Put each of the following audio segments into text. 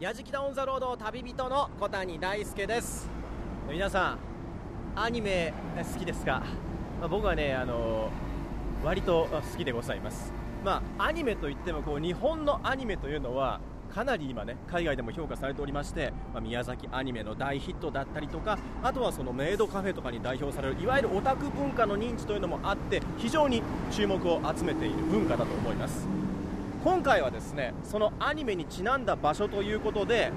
やじきたオンザロード旅人の小谷大輔です。皆さんアニメ好きですか、まあ、僕はねあの割と好きでございます。まあアニメといってもこう日本のアニメというのはかなり今ね海外でも評価されておりまして、まあ、宮崎アニメの大ヒットだったりとかあとはそのメイドカフェとかに代表されるいわゆるオタク文化の認知というのもあって非常に注目を集めている文化だと思います。今回はですねそのアニメにちなんだ場所ということで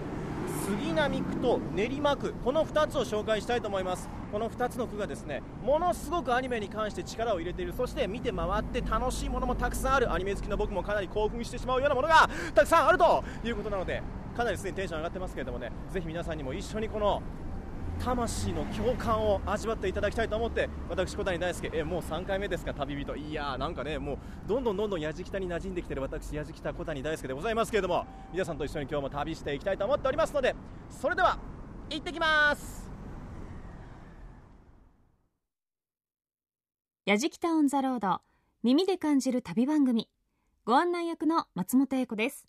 杉並区と練馬区この2つを紹介したいと思います。この2つの区がですねものすごくアニメに関して力を入れている。そして見て回って楽しいものもたくさんある。アニメ好きの僕もかなり興奮してしまうようなものがたくさんあるということなのでかなりすでにテンション上がってますけれどもねぜひ皆さんにも一緒にこの魂の共感を味わっていただきたいと思って私小谷大輔えもう3回目ですか旅人。いやーなんかねもうどんどんどんどんやじきたに馴染んできてる私やじきた小谷大輔でございますけれども皆さんと一緒に今日も旅していきたいと思っておりますのでそれでは行ってきます。やじきたオンザロード耳で感じる旅番組。ご案内役の松本英子です。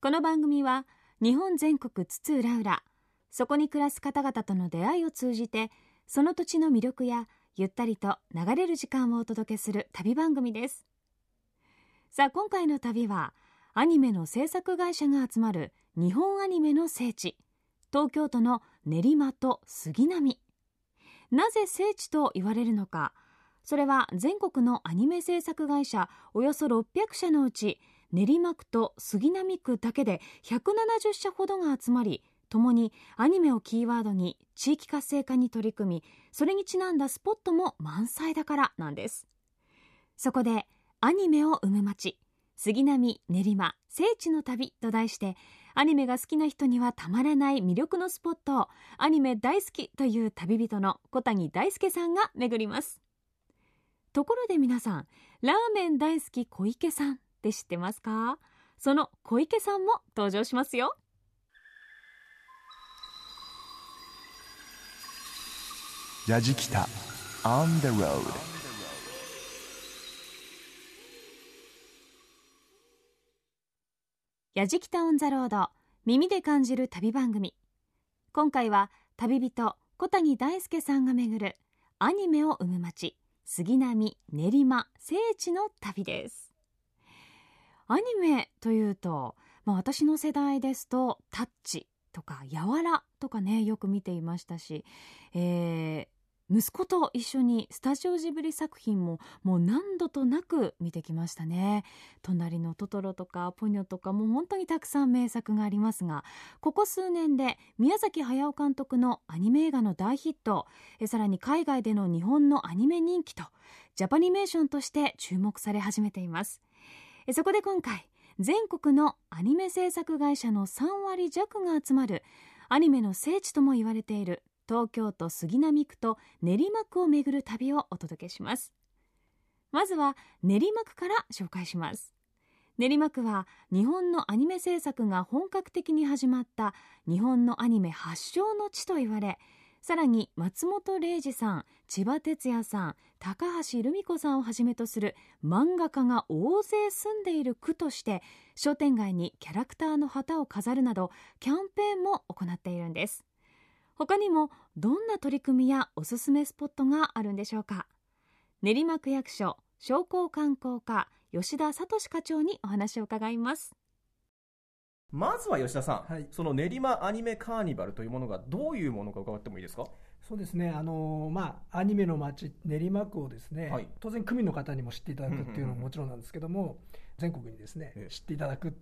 この番組は日本全国津々浦々そこに暮らす方々との出会いを通じてその土地の魅力やゆったりと流れる時間をお届けする旅番組です。さあ今回の旅はアニメの制作会社が集まる日本アニメの聖地東京都の練馬と杉並。なぜ聖地と言われるのか。それは全国のアニメ制作会社およそ600社のうち練馬区と杉並区だけで170社ほどが集まり共にアニメをキーワードに地域活性化に取り組みそれにちなんだスポットも満載だからなんです。そこでアニメを生む街杉並練馬聖地の旅と題してアニメが好きな人にはたまらない魅力のスポットをアニメ大好きという旅人の小谷大輔さんが巡ります。ところで皆さんラーメン大好き小池さんって知ってますか？その小池さんも登場しますよ。ラジキタ On the road やじきたオンザロード耳で感じる旅番組。今回は旅人小谷大輔さんが巡るアニメを生む街杉並練馬聖地の旅です。アニメというと、まあ、私の世代ですとタッチとかやわらとかねよく見ていましたし、え息子と一緒にスタジオジブリ作品ももう何度となく見てきましたね。隣のトトロとかポニョとかもう本当にたくさん名作がありますがここ数年で宮崎駿監督のアニメ映画の大ヒットさらに海外での日本のアニメ人気とジャパニメーションとして注目され始めています。そこで今回全国のアニメ制作会社の3割弱が集まるアニメの聖地とも言われている東京都杉並区と練馬区を巡る旅をお届けします。まずは練馬区から紹介します。練馬区は日本のアニメ制作が本格的に始まった日本のアニメ発祥の地と言われさらに松本零士さん千葉哲也さん高橋留美子さんをはじめとする漫画家が大勢住んでいる区として商店街にキャラクターの旗を飾るなどキャンペーンも行っているんです。他にもどんな取り組みやおすすめスポットがあるんでしょうか？練馬区役所商工観光課吉田聡課長にお話を伺います。まずは吉田さん、はい。その練馬アニメカーニバルというものがどういうものか伺ってもいいですか？そうですね、あのまあ、アニメの街、練馬区をですね、はい。当然、区民の方にも知っていただくっていうのももちろんなんですけども、全国にですねええ。知っていただく、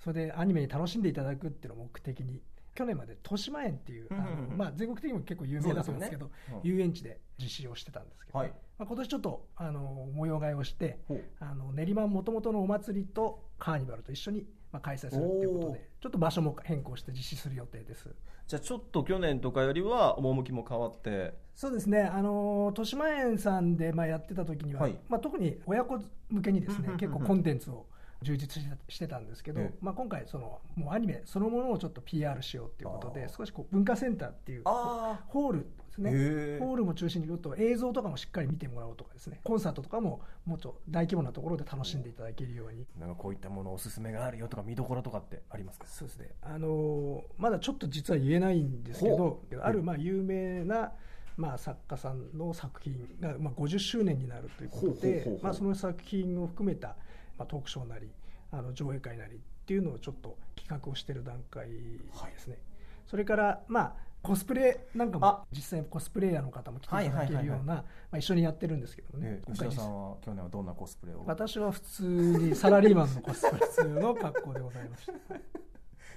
それでアニメに楽しんでいただくっていうのを目的に、去年まで豊島園っていう、あのまあ、全国的にも結構有名だと思うんですけど、ねうん遊園地で実施をしてたんですけど、はい。まあ、今年ちょっとあの模様替えをして、あの練馬もともとのお祭りとカーニバルと一緒に、まあ、開催するということで、ちょっと場所も変更して実施する予定です。じゃあちょっと去年とかよりは趣も変わって。そうですね、あの豊島園さんでまあやってた時には、はい。まあ、特に親子向けにですね結構コンテンツを充実してたんですけど、ええ。まあ、今回その、もうアニメそのものをちょっと PR しようということで少しこう文化センターっていうあホールですね。へホールも中心に行くと映像とかもしっかり見てもらおうとかですね。コンサートとかももっと大規模なところで楽しんでいただけるように。なんかこういったものおすすめがあるよとか見どころとかってありますか？そうですね。あのーまだちょっと実は言えないんですけどほあるまあ有名なまあ作家さんの作品がまあ50周年になるということでまあその作品を含めたまあトークショーなりあの上映会なりっていうのをちょっと企画をしている段階ですね。それからまあコスプレなんかあ。も実際にコスプレイヤーの方も来ていただけるようなまあ一緒にやってるんですけどもね。吉田さんは去年はどんなコスプレを？私は普通にサラリーマンのコスプレ普通の格好でございました。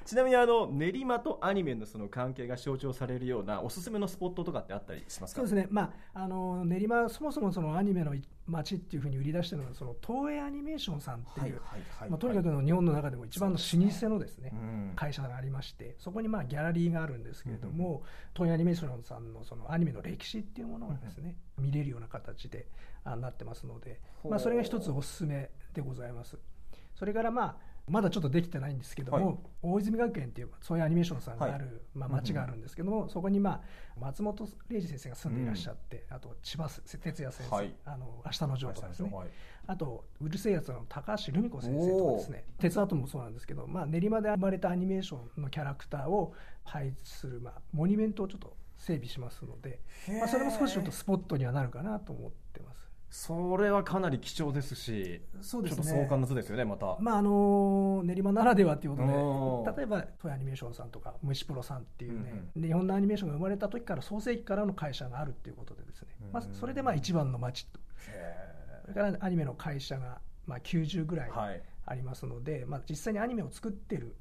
ちなみにあの練馬とアニメのその関係が象徴されるようなおすすめのスポットとかってあったりしますか？そうですね、まあ、あの練馬、そもそもそのアニメの街っていうふうに売り出してるのは、その東映アニメーションさんっていう、まあ、とにかくの日本の中でも一番の老舗のですね、うん。会社がありまして、そこにまあギャラリーがあるんですけれども、東映アニメーションさんのそのアニメの歴史っていうものがですね、見れるような形であなってますので、まあ、それが一つおすすめでございます。それからまあまだちょっとできてないんですけども、はい。大泉学園っていうそういうアニメーションさんがある、はい。まあ、町があるんですけども、そこに、まあ、松本零士先生が住んでいらっしゃって、あと千葉哲也先生、はい。あの明日のジョーとかですね、はい。あとうるせえやつの高橋留美子先生とかですね。鉄アートもそうなんですけど、まあ、練馬で生まれたアニメーションのキャラクターを配置する、まあ、モニュメントをちょっと整備しますので、まあ、それも少しちょっとスポットにはなるかなと思っ。それはかなり貴重ですしそうですね。ちょっと壮観の図ですよねまた、まああの練馬ならではということで例えばトイアニメーションさんとか虫プロさんっていうね、日本のアニメーションが生まれた時から創世期からの会社があるっていうことでですね、まあ、それでまあ一番の街とそれからアニメの会社がまあ90ぐらいはい。ありますので、まあ、実際にアニメを作ってる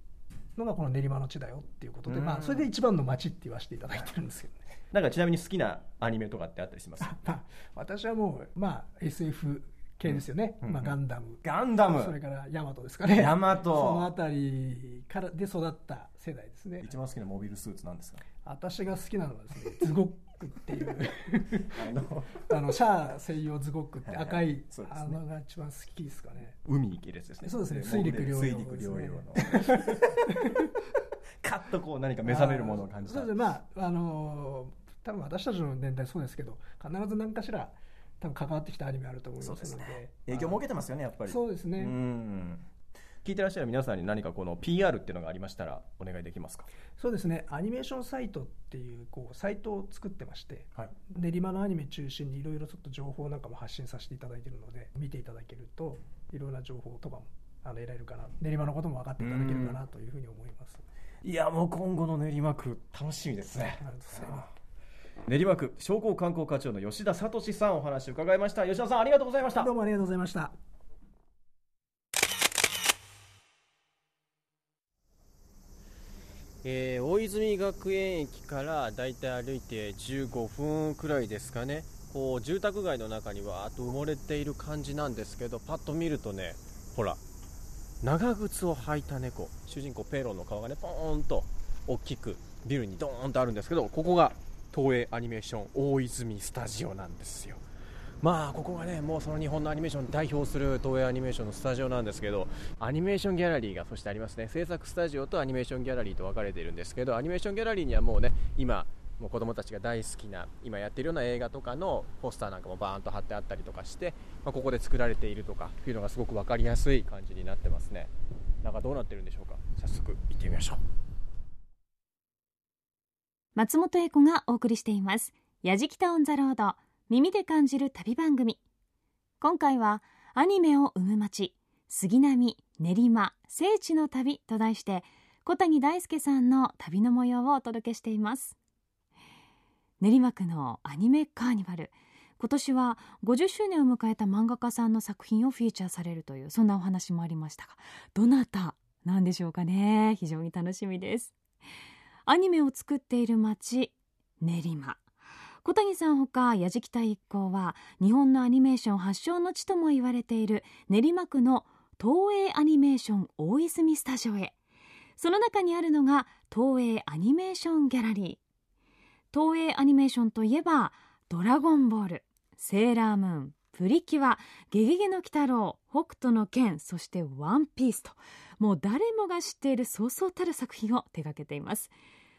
のがこの練馬の地だよっていうことで、うん。まあ、それで一番の街って言わせていただいてるんですけどね。なんかちなみに好きなアニメとかってあったりします？まあ、私はもう、まあ、SF 系ですよね、うんまあ、ガンダム、ガンダム。それからヤマトですかね、ヤマト。そのあたりからで育った世代ですね、一番好きなモビルスーツなんですか？私が好きなのはですね、ズゴックっていう、あの。シャア専用ズゴックってはいはい。赤い、ね。あのが一番好きですかね。海に行けるやつですね。そうですね。水陸両用水陸両用の カッとこう何か目覚めるものを感じた。そうですね、まあ、あのー多分私たちの年代そうですけど、必ず何かしら、多分関わってきたアニメあると思いますので、影響も受けてますよねやっぱり。そうですね。うん。聞いてらっしゃる皆さんに何かこの PR っていうのがありましたらお願いできますか？そうですね、アニメーションサイトっていうこうサイトを作ってまして、はい。練馬のアニメ中心にいろいろちょっと情報なんかも発信させていただいているので、見ていただけると、いろんな情報とかもあの得られるかな、練馬のことも分かっていただけるかなというふうに思います。いやもう今後の練馬区楽しみですね。ありがとうございます。練馬区商工観光課長の吉田聡さんお話を伺いました。吉田さんありがとうございました。どうもありがとうございました。えー大泉学園駅からだいたい歩いて15分くらいですかね。こう住宅街の中にわーっと埋もれている感じなんですけどパッと見るとねほら長靴を履いた猫。主人公ペーロンの顔がねポーンと大きくビルにドーンとあるんですけどここが東映アニメーション大泉スタジオなんですよ。まあここがねもうその日本のアニメーションを代表する東映アニメーションのスタジオなんですけどアニメーションギャラリーがそしてありますね。制作スタジオとアニメーションギャラリーと分かれているんですけどアニメーションギャラリーにはもうね今もう子供たちが大好きな今やっているような映画とかのポスターなんかもバーンと貼ってあったりとかして、まあ、ここで作られているとかいうのがすごく分かりやすい感じになってますね。中どうなってるんでしょうか。早速行ってみましょう。松本英子がお送りしています「やじきたオン・ザ・ロード」耳で感じる旅番組。今回は「アニメを生む街。杉並練馬聖地の旅」と題して小谷大輔さんの旅の模様をお届けしています。練馬区のアニメカーニバル。今年は50周年を迎えた漫画家さんの作品をフィーチャーされるというそんなお話もありましたがどなたなんでしょうかね？非常に楽しみです。アニメを作っている町練馬。小谷さんほか矢敷田一行は日本のアニメーション発祥の地とも言われている練馬区の東映アニメーション大泉スタジオへ。その中にあるのが東映アニメーションギャラリー。東映アニメーションといえば「ドラゴンボール」「セーラームーン」「プリキュア」「ゲゲゲの鬼太郎」「北斗の拳」そして「ワンピースともう誰もが知っているそうそうたる作品を手掛けています。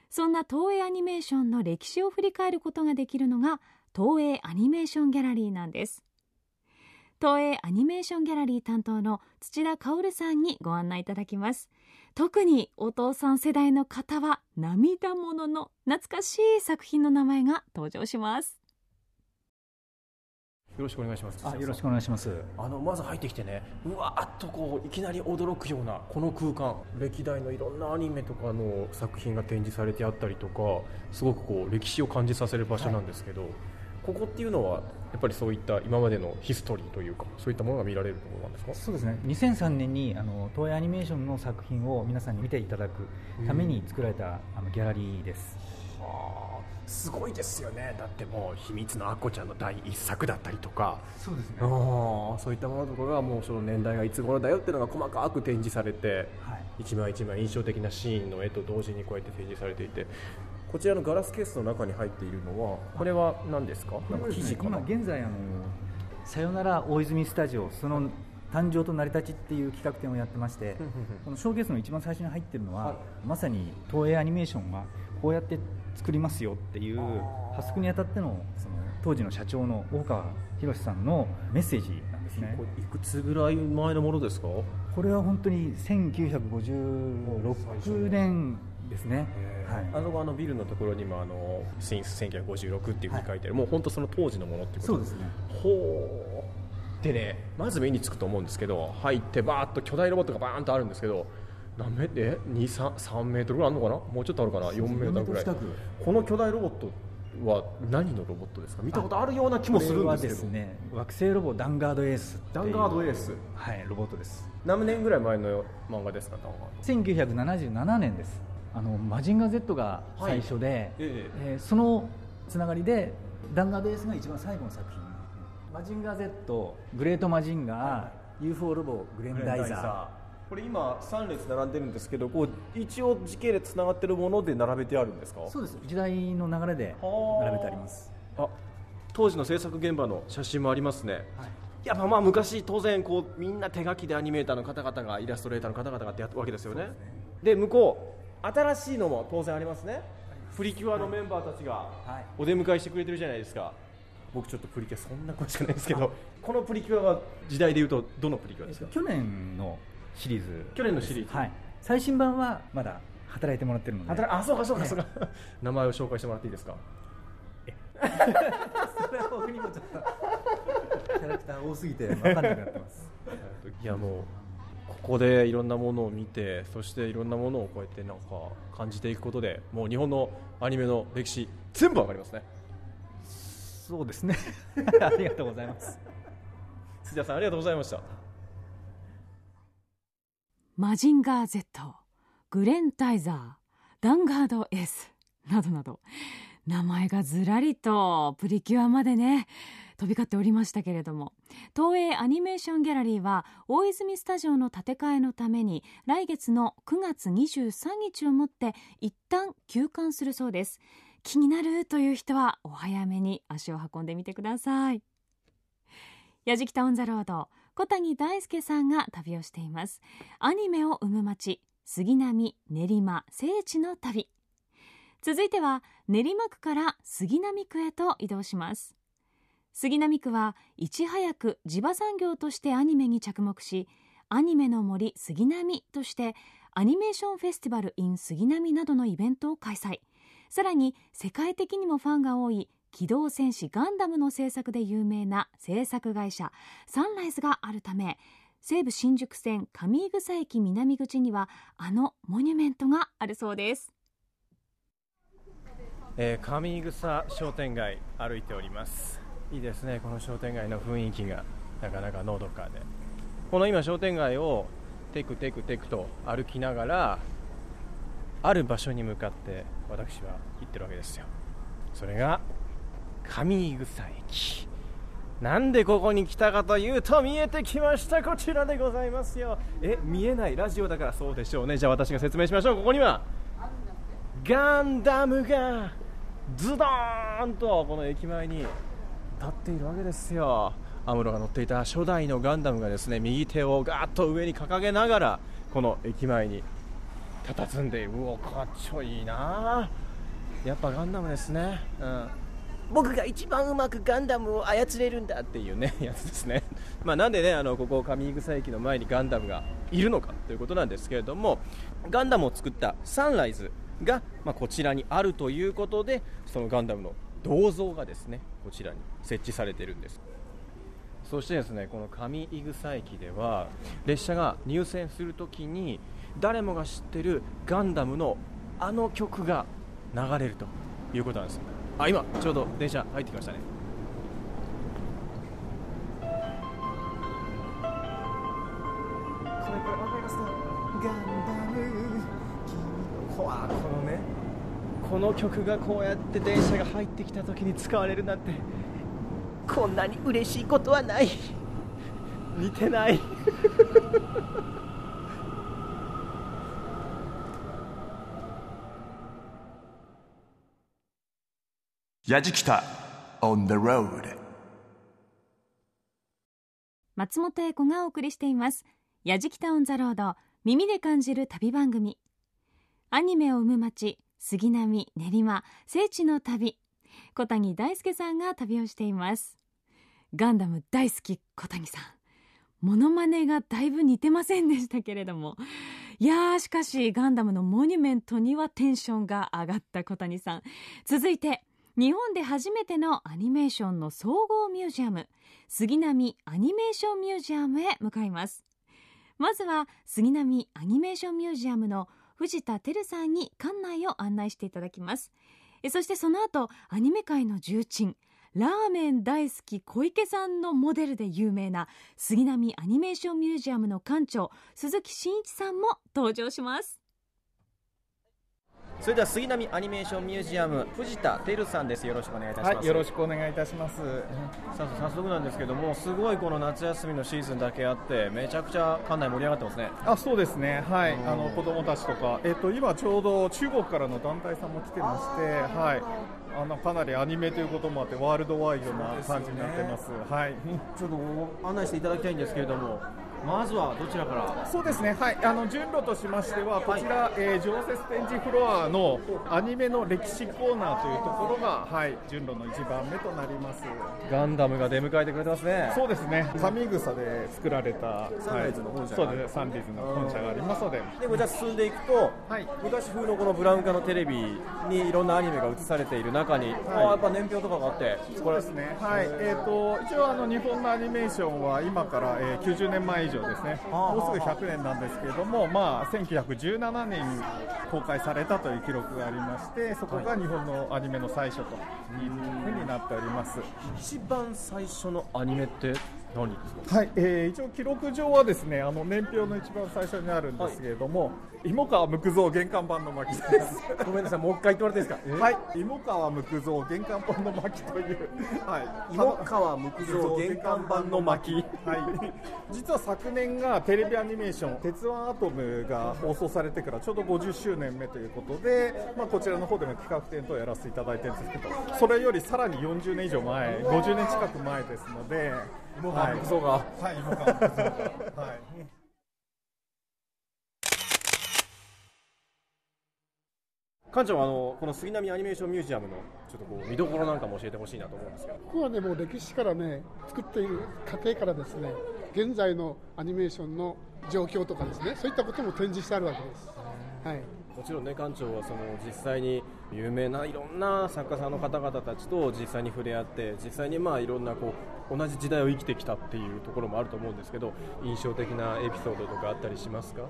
そんな東映アニメーションの歴史を振り返ることができるのが東映アニメーションギャラリーなんです。東映アニメーションギャラリー担当の土田薫さんにご案内いただきます。特にお父さん世代の方は涙ものの懐かしい作品の名前が登場します。よろしくお願いします。あよろしくお願いします。あのまず入ってきてねうわーっとこういきなり驚くようなこの空間。歴代のいろんなアニメとかの作品が展示されてあったりとかすごくこう歴史を感じさせる場所なんですけど、はい、ここっていうのはやっぱりそういった今までのヒストリーというかそういったものが見られるところなんですか？そうですね。2003年にあの東映アニメーションの作品を皆さんに見ていただくために作られたあのギャラリーです、はあすごいですよね。だってもう「秘密のアッコちゃん」の第一作だったりとか。そうですね。そういったものとかがもうその年代がいつ頃だよっていうのが細かく展示されて、はい、一枚一枚印象的なシーンの絵と同時にこうやって展示されていてこちらのガラスケースの中に入っているのはこれは何ですか？なんか生地かな、今現在あの「さよなら大泉スタジオ」その誕生と成り立ちっていう企画展をやってましてこのショーケースの一番最初に入ってるのは、はい、まさに東映アニメーションがこうやって作りますよっていう発足にあたってのその当時の社長の大川博さんのメッセージなんですね。いくつぐらい前のものですか？これは本当に1956年ですね、はい、あのあのビルのところにもあの「シンス1956」っていうふうに書いてある、はい、もう本当その当時のものってこと。そうですね。ほう。でねまず目につくと思うんですけど入ってバーッと巨大ロボットがバーンとあるんですけど何メ？え？2 3 3メートルぐらいあるのかな？もうちょっとあるかな？4メートルぐらい。この巨大ロボットは何のロボットですか？見たことあるような気もするんですけど。ですね惑星ロボダンガードエースダンガードエース。はいロボットです。何年ぐらい前の漫画ですか？1977年ですあのマジンガー Z が最初で、はい、ええ。えー、そのつながりでダンガードエースが一番最後の作品。マジンガー Z グレートマジンガー、はい、UFO ロボグレンダイザー。これ今3列並んでるんですけどこう一応時系列つながってるもので並べてあるんですか？そうです。時代の流れで並べてあります。あ当時の制作現場の写真もありますね、はい、やっぱまあ昔当然こうみんな手書きでアニメーターの方々がイラストレーターの方々がやったわけですよね。で、ね、向こう新しいのも当然ありますね。プリキュアのメンバーたちがお出迎えしてくれてるじゃないですか、僕ちょっとプリキュアそんな詳しくないですけどこのプリキュアは時代でいうとどのプリキュアですか？去年のシリーズ。去年のシリーズ、はい、最新版はまだ働いてもらってるので。あそうかそうかそうか、名前を紹介してもらっていいですか？それは僕にもちょっと。キャラクター多すぎて分かんなくなってます。いやもうここでいろんなものを見てそしていろんなものをこうやってなんか感じていくことでもう日本のアニメの歴史全部わかりますね。そうですね。ありがとうございます。土田さんありがとうございました。マジンガー Z グレンタイザーダンガード S などなど。名前がずらりとプリキュアまでね飛び交っておりましたけれども。東映アニメーションギャラリーは大泉スタジオの建て替えのために来月の9月23日をもって一旦休館するそうです。気になるという人はお早めに足を運んでみてください。矢敷タウンザロード小谷大輔さんが旅をしています。アニメを生む街杉並練馬聖地の旅。続いては練馬区から杉並区へと移動します。杉並区はいち早く地場産業としてアニメに着目しアニメの森杉並としてアニメーションフェスティバル in 杉並などのイベントを開催。さらに世界的にもファンが多い機動戦士ガンダムの制作で有名な制作会社サンライズがあるため西武新宿線上井草駅南口にはあのモニュメントがあるそうです、えー、上井草商店街歩いております。いいですね。この商店街の雰囲気が。なかなかのどかで。この今商店街をテクテクテクと歩きながらある場所に向かって私は行ってるわけですよ。それが上井草駅。なんでここに来たかというと見えてきました。こちらでございますよ。え見えない。ラジオだからそうでしょうね。じゃあ私が説明しましょう。ここにはガンダムがズドーンとこの駅前に立っているわけですよ。アムロが乗っていた初代のガンダムがですね右手をガーッと上に掲げながらこの駅前に佇んでいる。うおかっちょいいな。やっぱガンダムですね、うん、僕が一番うまくガンダムを操れるんだっていうね やつですね、まあ、なんでねあのここ上井草駅の前にガンダムがいるのかということなんですけれどもガンダムを作ったサンライズが、まあ、こちらにあるということでそのガンダムの銅像がですねこちらに設置されているんです。そしてですねこの上井草駅では列車が入線するときに誰もが知ってるガンダムのあの曲が流れるということなんです。あ今ちょうど電車入ってきましたね。これこれ分かりますか？ガンダム。君のこのねこの曲がこうやって電車が入ってきた時に使われるなんてこんなに嬉しいことはない。似てない。やじきた on the road 松本英子がお送りしています。やじきたオンザロード耳で感じる旅番組。アニメを生む街杉並練馬聖地の旅。小谷大輔さんが旅をしています。ガンダム大好き小谷さん。モノマネがだいぶ似てませんでしたけれども。いやーしかしガンダムのモニュメントにはテンションが上がった小谷さん。続いて日本で初めてのアニメーションの総合ミュージアム杉並アニメーションミュージアムへ向かいます。まずは杉並アニメーションミュージアムの藤田照さんに館内を案内していただきます。そしてその後アニメ界の重鎮ラーメン大好き小池さんのモデルで有名な杉並アニメーションミュージアムの館長鈴木真一さんも登場します。それでは杉並アニメーションミュージアム藤田照さんです。よろしくお願いいたします、はい、よろしくお願いいたします。さあ早速なんですけどもすごいこの夏休みのシーズンだけあってめちゃくちゃ館内盛り上がってますね。あそうですね。はい。あの子供たちとか。えっと今ちょうど中国からの団体さんも来てましてはい。あのかなりアニメということもあってワールドワイドな感じになってます、ね、はい。ちょっと案内していただきたいんですけれどもまずはどちらから？そうですね、はい、あの順路としましては、こちら、はい、えー、常設展示フロアのアニメの歴史コーナーというところが、はい、順路の一番目となります。ガンダムが出迎えてくれてますね、そうですね、上草で作られた、サンライズの本社が、はい、そうです。サンリーズの本社がありますので、でこちら進んでいくと、はい、昔風のこのブラウン化のテレビにいろんなアニメが映されている中に、はい、あやっぱ年表とかがあって、そうですね、はい。えーと、一応あの、日本のアニメーションは今から、えー、90年前以上ですね。もうすぐ100年なんですけれども、まあ、1917年に公開されたという記録がありましてそこが日本のアニメの最初というふうになっております、一番最初のアニメって何ですか、はいえー、一応記録上はですねあの年表の一番最初にあるんですけれども、はい、芋川無垢像玄関版の巻です。ごめんなさいもう一回言ってもらっていいですか、はい。芋川無垢像玄関版の巻という、はい、芋川無垢像玄関版の巻はい。実は昨年がテレビアニメーション「鉄腕アトム」が放送されてからちょうど50周年目ということで、まあ、こちらの方でも企画展等やらせていただいてるんですけどそれよりさらに40年以上前50年近く前ですので芋川木造が、はい、芋はい。館長あのこの杉並アニメーションミュージアムのちょっとこう見どころなんかも教えてほしいなと思うんですけどここはねもう歴史からね作っている過程からですね現在のアニメーションの状況とかですねそういったことも展示してあるわけです。はい。もちろんね館長はその実際に有名ないろんな作家さんの方々たちと実際に触れ合って実際にまあいろんなこう同じ時代を生きてきたっていうところもあると思うんですけど印象的なエピソードとかあったりしますか？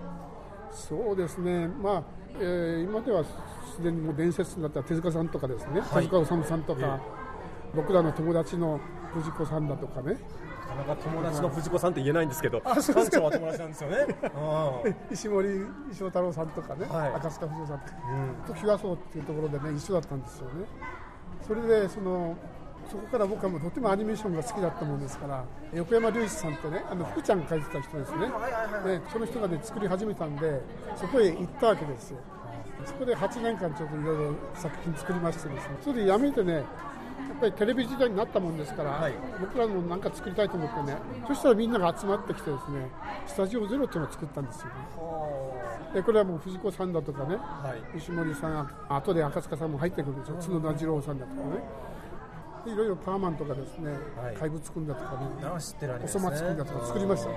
そうですね、まあえー、今ではすでにもう伝説になった手塚さんとかですね、はい、手塚治虫さんとか、えー、僕らの友達の藤子さんだとかね。なかなか友達の藤子さんって言えないんですけど、館長は友達なんですよね。石森石尾太郎さんとかね、はい、赤塚不二夫さんとか、うん、と日和荘っていうところでね一緒だったんですよね。それでそのそこから僕はもうとてもアニメーションが好きだったもんですから横山隆一さんってねあの福ちゃんが描いてた人ですね。でその人がね作り始めたんでそこへ行ったわけですよ。そこで8年間ちょっといろいろ作品作りましてですね。それでやめてねやっぱりテレビ時代になったもんですから、はい、僕らも何か作りたいと思ってねそしたらみんなが集まってきてですねスタジオゼロっていうのを作ったんですよね。でこれはもう藤子さんだとかね、はい、石森さんあとで赤塚さんも入ってくるんですよ。角田次郎さんだとかね。いろいろパーマンとかですね、はい、怪物くんだとかね。おそ松くんだとか作りました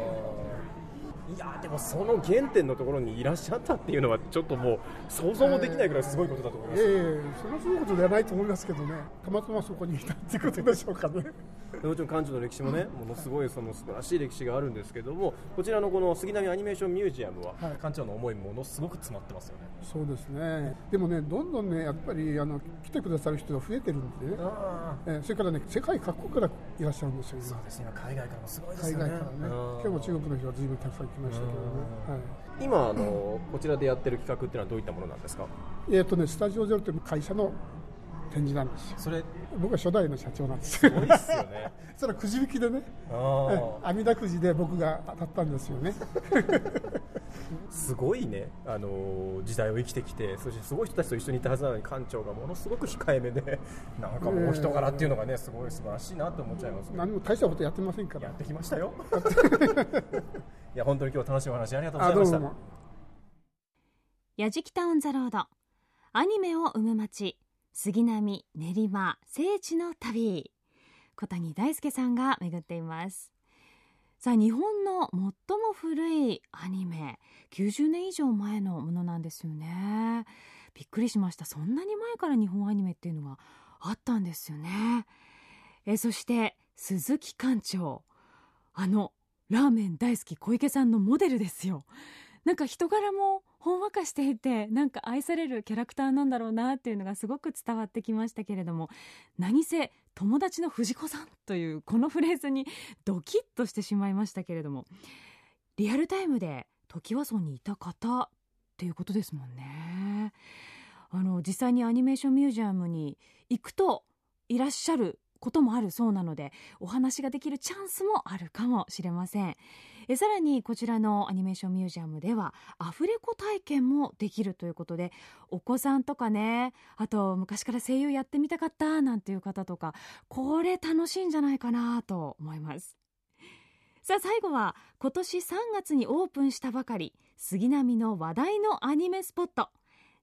いやでもその原点のところにいらっしゃったっていうのはちょっともう想像もできないぐらいすごいことだと思います、えー、えー、それはそういうことではないと思いますけどね。たまたまそこにいたってことでしょうかね。もちろん館長の歴史もね、ものすごいその素晴らしい歴史があるんですけども、こちらのこの杉並アニメーションミュージアムは、はい、館長の思いものすごく詰まってますよね。そうですね。でもね、どんどんね、やっぱりあの来てくださる人が増えてるんでね。えそれからね、世界各国からいらっしゃるんですよ。そうですね。海外からもすごいですね。海外からね。今日も中国の人はずいぶんたくさん来ましたけどね。はい。今あのこちらでやってる企画っていうのはどういったものなんですか？えっ、とね、スタジオゼロという会社の展示なんですよ。それ。僕は初代の社長なんです。すごいっすよね。それはくじ引きでね。阿弥陀くじで僕が当たったんですよね。すごいね、あのー、時代を生きてきてそしてすごい人たちと一緒にいたはずなのに館長がものすごく控えめで。なんかもう人柄っていうのがねすごい素晴らしいなと思っちゃいます、何も大したことやってませんから。やってきましたよ。いや本当に今日楽しいお話ありがとうございました。やじきたオンザロード。アニメを生む街杉並練馬聖地の旅。小谷大輔さんが巡っています。さあ日本の最も古いアニメ90年以上前のものなんですよね。びっくりしました。そんなに前から日本アニメっていうのがあったんですよね。えそして鈴木館長。あのラーメン大好き小池さんのモデルですよ。なんか人柄もほんわかしていてなんか愛されるキャラクターなんだろうなっていうのがすごく伝わってきましたけれども何せ友達の藤子さんというこのフレーズにドキッとしてしまいましたけれどもリアルタイムで時和村にいた方っていうことですもんね。あの実際にアニメーションミュージアムに行くといらっしゃることもあるそうなのでお話ができるチャンスもあるかもしれません。えさらにこちらのアニメーションミュージアムではアフレコ体験もできるということでお子さんとかねあと昔から声優やってみたかったなんていう方とかこれ楽しいんじゃないかなと思います。さあ最後は今年3月にオープンしたばかり杉並の話題のアニメスポット。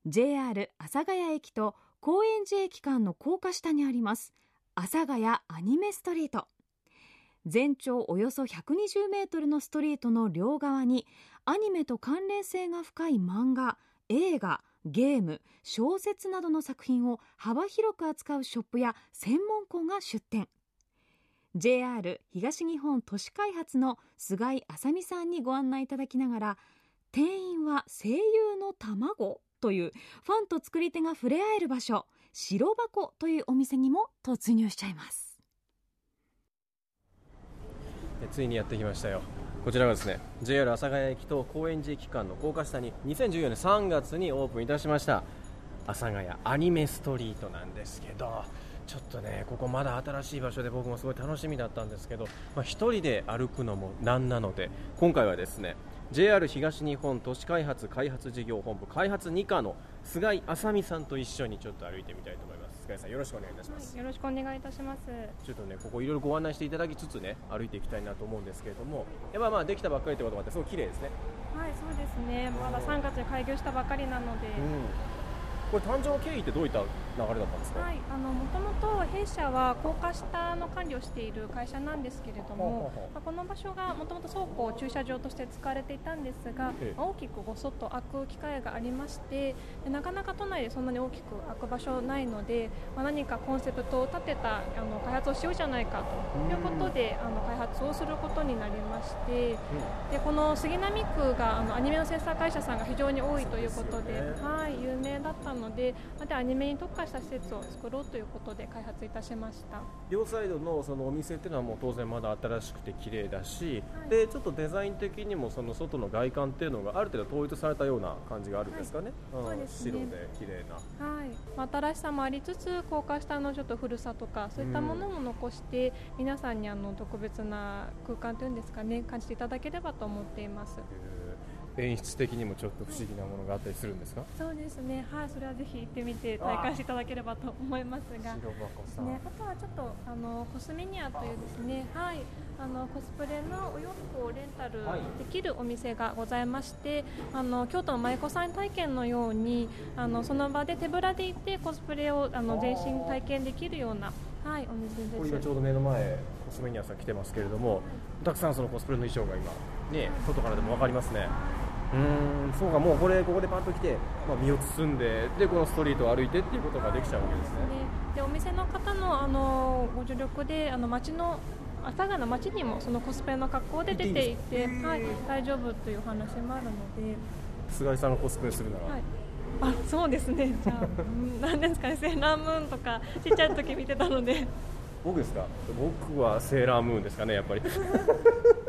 JR 阿佐ヶ谷駅と高円寺駅間の高架下にあります。阿佐ヶ谷アニメストリート。全長およそ120メートルのストリートの両側にアニメと関連性が深い漫画映画ゲーム小説などの作品を幅広く扱うショップや専門校が出展 JR 東日本都市開発の菅井麻美さんにご案内いただきながら店員は声優の卵というファンと作り手が触れ合える場所。白箱というお店にも突入しちゃいます。ついにやってきましたよ。こちらがですね JR 阿佐ヶ谷駅と高円寺駅間の高架下に2014年3月にオープンいたしました。阿佐ヶ谷アニメストリートなんですけどちょっとねここまだ新しい場所で僕もすごい楽しみだったんですけど、まあ、1人で歩くのもなんなので今回はですね JR 東日本都市開発開発事業本部開発2課の菅井麻美さんと一緒にちょっと歩いてみたいと思います。菅井さんよろしくお願いいたします、はい、よろしくお願いいたします。ちょっとねここいろいろご案内していただきつつね歩いていきたいなと思うんですけれども。やっぱまあできたばっかりということもあってすごい綺麗ですね。はいそうですね。まだ3月に開業したばかりなので、うんこれ誕生経緯ってどういった流れだったんですか、はい、あのもともと弊社は高架下の管理をしている会社なんですけれども、まあ、この場所がもともと倉庫駐車場として使われていたんですが、まあ、大きくごそっと開く機会がありましてなかなか都内でそんなに大きく開く場所ないので、まあ、何かコンセプトを立てたあの開発をしようじゃないかということであの開発をすることになりまして、でこの杉並区があのアニメのセンサー会社さんが非常に多いということで、はい、有名だったののでまたアニメに特化した施設を作ろうということで開発いたしました。両サイドのそのお店っていうのはもう当然まだ新しくて綺麗だし、はい、でちょっとデザイン的にもその外の外観っていうのがある程度統一されたような感じがあるんですかね、はい、うん、白で綺麗な、はい。まあ、新しさもありつつ高架下のちょっと古さとかそういったものも残して、皆さんにあの特別な空間というんですかね感じていただければと思っています。演出的にもちょっと不思議なものがあったりするんですか？そうですね。はいそれはぜひ行ってみて体感していただければと思いますが。ね、あとはちょっとあのコスメニアというですね。はい。あのコスプレのお洋服をレンタルできるお店がございまして、あの京都の舞妓さん体験のようにあのその場で手ぶらで行ってコスプレをあの全身体験できるようなはいお店です。今ちょうど目の前コスメニアさん来てますけれどもたくさんそのコスプレの衣装が今ね外からでも分かりますねうーんそうかもうこれここでパッと来て、まあ、身を包んででこのストリートを歩いてっていうことができちゃうわけですね。ね。でお店の方のあのご助力であの街の阿佐ヶ谷の街にもそのコスプレの格好で出ていてはい、大丈夫という話もあるので、菅井さんのコスプレするなら、はい、あそうですね。じゃあうん何ですかねセーラームーンとかちっちゃい時見てたので。僕ですか？僕はセーラームーンですかねやっぱり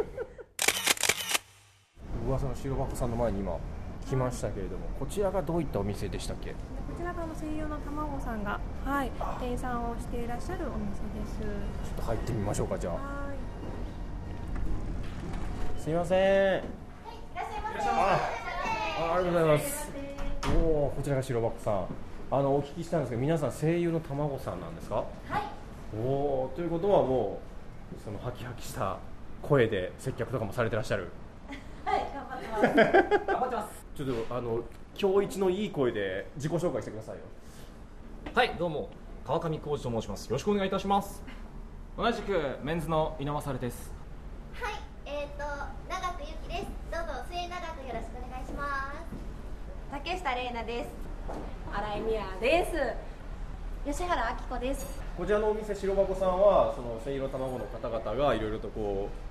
噂の白箱さんの前に今来ましたけれどもこちらがどういったお店でしたっけ？こちらがあの声優の卵さんが、はい、店員さんをしていらっしゃるお店です。ちょっと入ってみましょうかじゃあ。はい。すいません。ああありがとうございます。おおこちらが白箱さん。あのお聞きしたんですけど皆さん声優の卵さんなんですか？はい。おおということはもうそのハキハキした声で接客とかもされてらっしゃる？はい、頑張ってます。ちょっとあの今日一のいい声で自己紹介してくださいよはい、どうも川上浩二と申します。よろしくお願いいたします。同じくメンズの稲葉さるです。はい、えっ、と長くゆきです。どうぞ末永くよろしくお願いします。竹下玲奈です。新井美也です。吉原明子です。こちらのお店白箱さんはその声優の卵の方々がいろいろとこう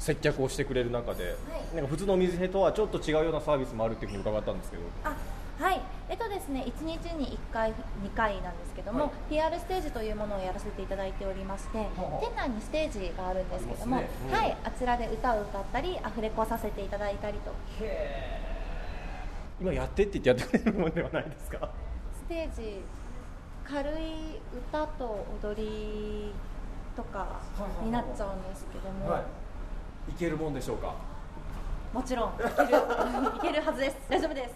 接客をしてくれる中で、なんか普通のお店とはちょっと違うようなサービスもあるっていうふうに伺ったんですけど。あ、はい。えっとですね、1日に1回、2回なんですけども、はい。PR ステージというものをやらせていただいておりまして、は店内にステージがあるんですけども、ねうんはい、あちらで歌を歌ったり、アフレコさせていただいたりと、今やってって言ってやってくれるものではないですか？ステージ、軽い歌と踊りとかになっちゃうんですけども、いけるもんでしょうか？もちろんいけるいけるはずです。大丈夫です。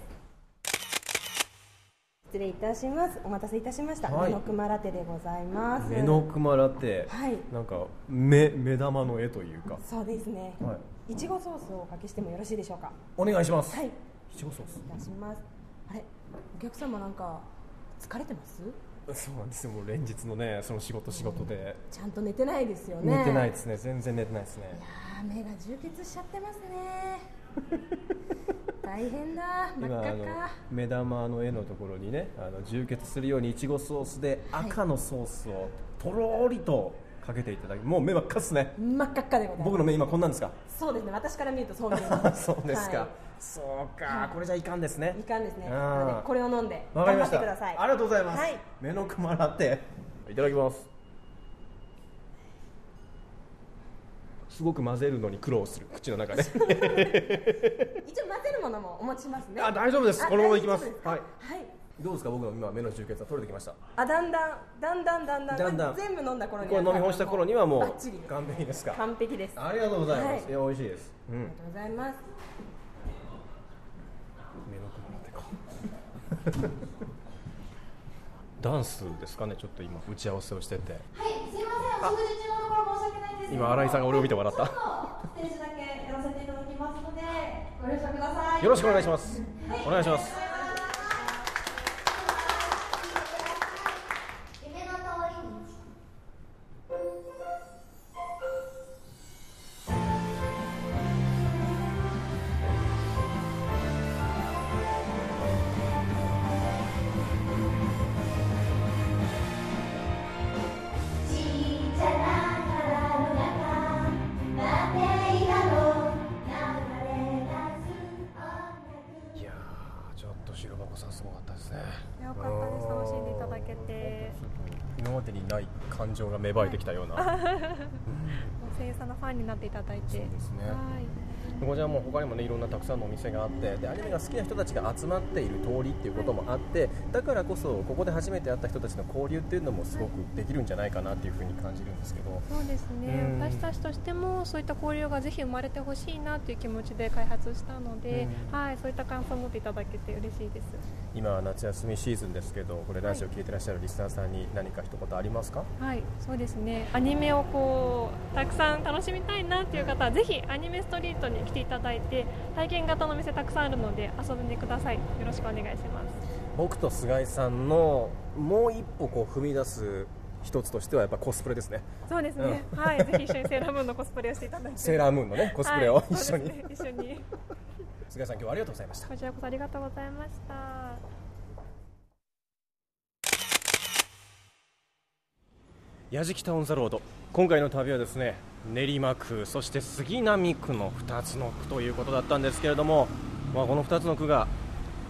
失礼いたします。お待たせいたしました。はい目の熊ラテでございます。目の熊ラテ、はいなんか目目玉の絵というかそうですね。はいちごソースをおかけしてもよろしいでしょうか？お願いしますはい。いちごソースいたします。あれ、お客様なんか疲れてます？そうなんですよもう連日のねその仕事仕事で、ちゃんと寝てないですよね。寝てないですね全然寝てないですねあー目が充血しちゃってますね。大変だ。真っ赤か。目玉の絵のところにねあの充血するようにいちごソースではい赤のソースをとろーりとかけていただきもう目真っ赤っすね真っ赤っかでございます。僕の目今こんなんですか？そうですね。私から見るとそう見えます。そうですか、はいそうか、はいこれじゃいかんですねいかんですね。でこれを飲んで頑張ってください。ありがとうございます、はい。目の熊ラテいただきますすごく混ぜるのに苦労する。口の中で。一応混ぜるものもお持ちしますね。あ大丈夫です。あこのままいきます。はい。はい。どうですか？僕の今目の充血は取れてきました。あだんだんだんだんだんだんだんだん。全部飲んだ頃にこれ飲み干した頃にはもうバッチリ。です完璧ですか？完璧です。ありがとうございます、はい。い、や美味しいです、うん、ありがとうございます。目の熊ラテかダンスですかねちょっと今打ち合わせをしてて。はい、すいません、お食事中のところ申し訳ないんです。今新井さんが俺を見て笑った。ステージだけやらせていただきますので、ご了承ください。よろしくお願いします。お願いします情が芽生えてきたような、もう声優さんのファンになっていただいて。そうですね。はい。こちらも他にもねいろんなたくさんのお店があってでアニメが好きな人たちが集まっている通りっていうこともあってだからこそここで初めて会った人たちの交流っていうのもすごくできるんじゃないかなっていうふうに感じるんですけど。そうですね、私たちとしてもそういった交流がぜひ生まれてほしいなという気持ちで開発したので、はい、そういった感想を持っていただけて嬉しいです今は夏休みシーズンですけどこれラジオ聞いてらっしゃるリスナーさんに何か一言ありますか？はいそうですね。アニメをこうたくさん楽しみたいなっていう方はぜひアニメストリートに来ていただいて体験型の店たくさんあるので遊んでください。よろしくお願いします。僕と菅井さんのもう一歩こう踏み出す一つとしてはやっぱコスプレですね。そうですね、うん、はいぜひ一緒にセーラームーンのコスプレをしていただいて。セーラームーンのねコスプレを一緒に、はいね、一緒に菅井さん今日はありがとうございました。こちらこそありがとうございました。矢敷タウンザロード今回の旅はですね練馬区そして杉並区の2つの区ということだったんですけれども、まあ、この2つの区が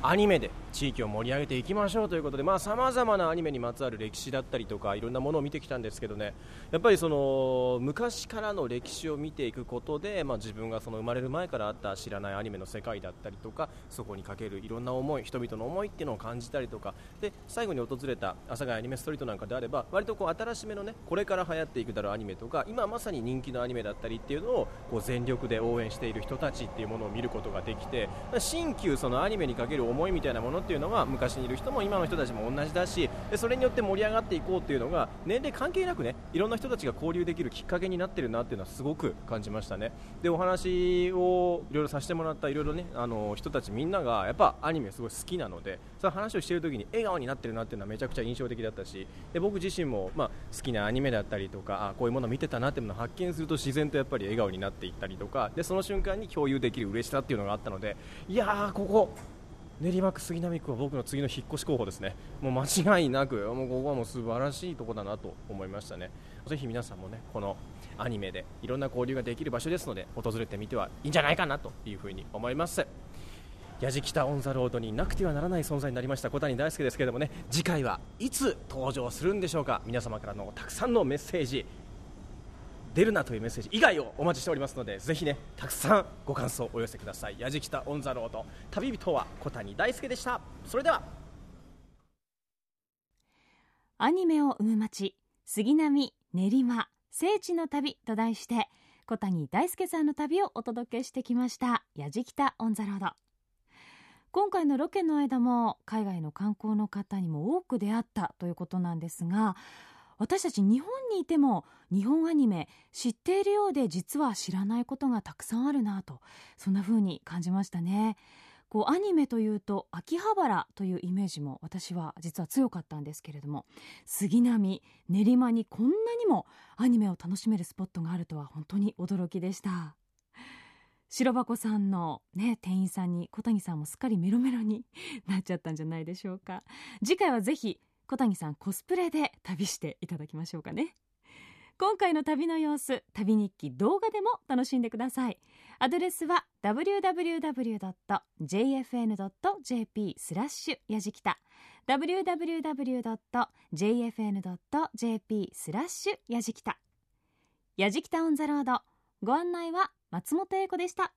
アニメで地域を盛り上げていきましょうということでさまざ、まなアニメにまつわる歴史だったりとかいろんなものを見てきたんですけどね。やっぱりその昔からの歴史を見ていくことで、まあ、自分がその生まれる前からあった知らないアニメの世界だったりとかそこにかけるいろんな思い人々の思いっていうのを感じたりとかで最後に訪れた阿佐ヶ谷アニメストリートなんかであれば割とこう新しめのねこれから流行っていくだろうアニメとか今まさに人気のアニメだったりっていうのをこう全力で応援している人たちっていうものを見ることができて新旧そのアニメにかける思いみたいなものっていうのは昔にいる人も今の人たちも同じだしでそれによって盛り上がっていこうっていうのが年齢関係なくねいろんな人たちが交流できるきっかけになってるなっていうのはすごく感じましたね。でお話をいろいろさせてもらったいろいろねあの人たちみんながやっぱアニメすごい好きなのでその話をしている時に笑顔になってるなっていうのはめちゃくちゃ印象的だったしで僕自身も、まあ、好きなアニメだったりとかあこういうもの見てたなっていうのを発見すると自然とやっぱり笑顔になっていったりとかでその瞬間に共有できる嬉しさっていうのがあったのでいやーここ練馬区杉並区は僕の次の引っ越し候補ですね、もう間違いなく、もうここはもう素晴らしいところだなと思いましたね、ぜひ皆さんもねこのアニメでいろんな交流ができる場所ですので、訪れてみてはいいんじゃないかなというふうに思います。やじきたオン・ザ・ロードになくてはならない存在になりました小谷大輔ですけれどもね。次回はいつ登場するんでしょうか。皆様からのたくさんのメッセージ。出るなというメッセージ以外をお待ちしておりますのでぜひねたくさんご感想をお寄せください。矢敷北オンザロード旅人は小谷大輔でした。それでは。アニメを生む街杉並練馬聖地の旅と題して小谷大輔さんの旅をお届けしてきました矢敷北オンザロード今回のロケの間も海外の観光の方にも多く出会ったということなんですが私たち日本にいても日本アニメ知っているようで実は知らないことがたくさんあるなとそんな風に感じましたね。こうアニメというと秋葉原というイメージも私は実は強かったんですけれども杉並練馬にこんなにもアニメを楽しめるスポットがあるとは本当に驚きでした。白箱さんのね店員さんに小谷さんもすっかりメロメロになっちゃったんじゃないでしょうか。次回はぜひ小谷さんコスプレで旅していただきましょうかね。今回の旅の様子旅日記動画でも楽しんでください。アドレスは www.jfn.jp スラッシュやじきた。www.jfn.jp スラッシュやじきた。やじきたオンザロード。ご案内は松本英子でした。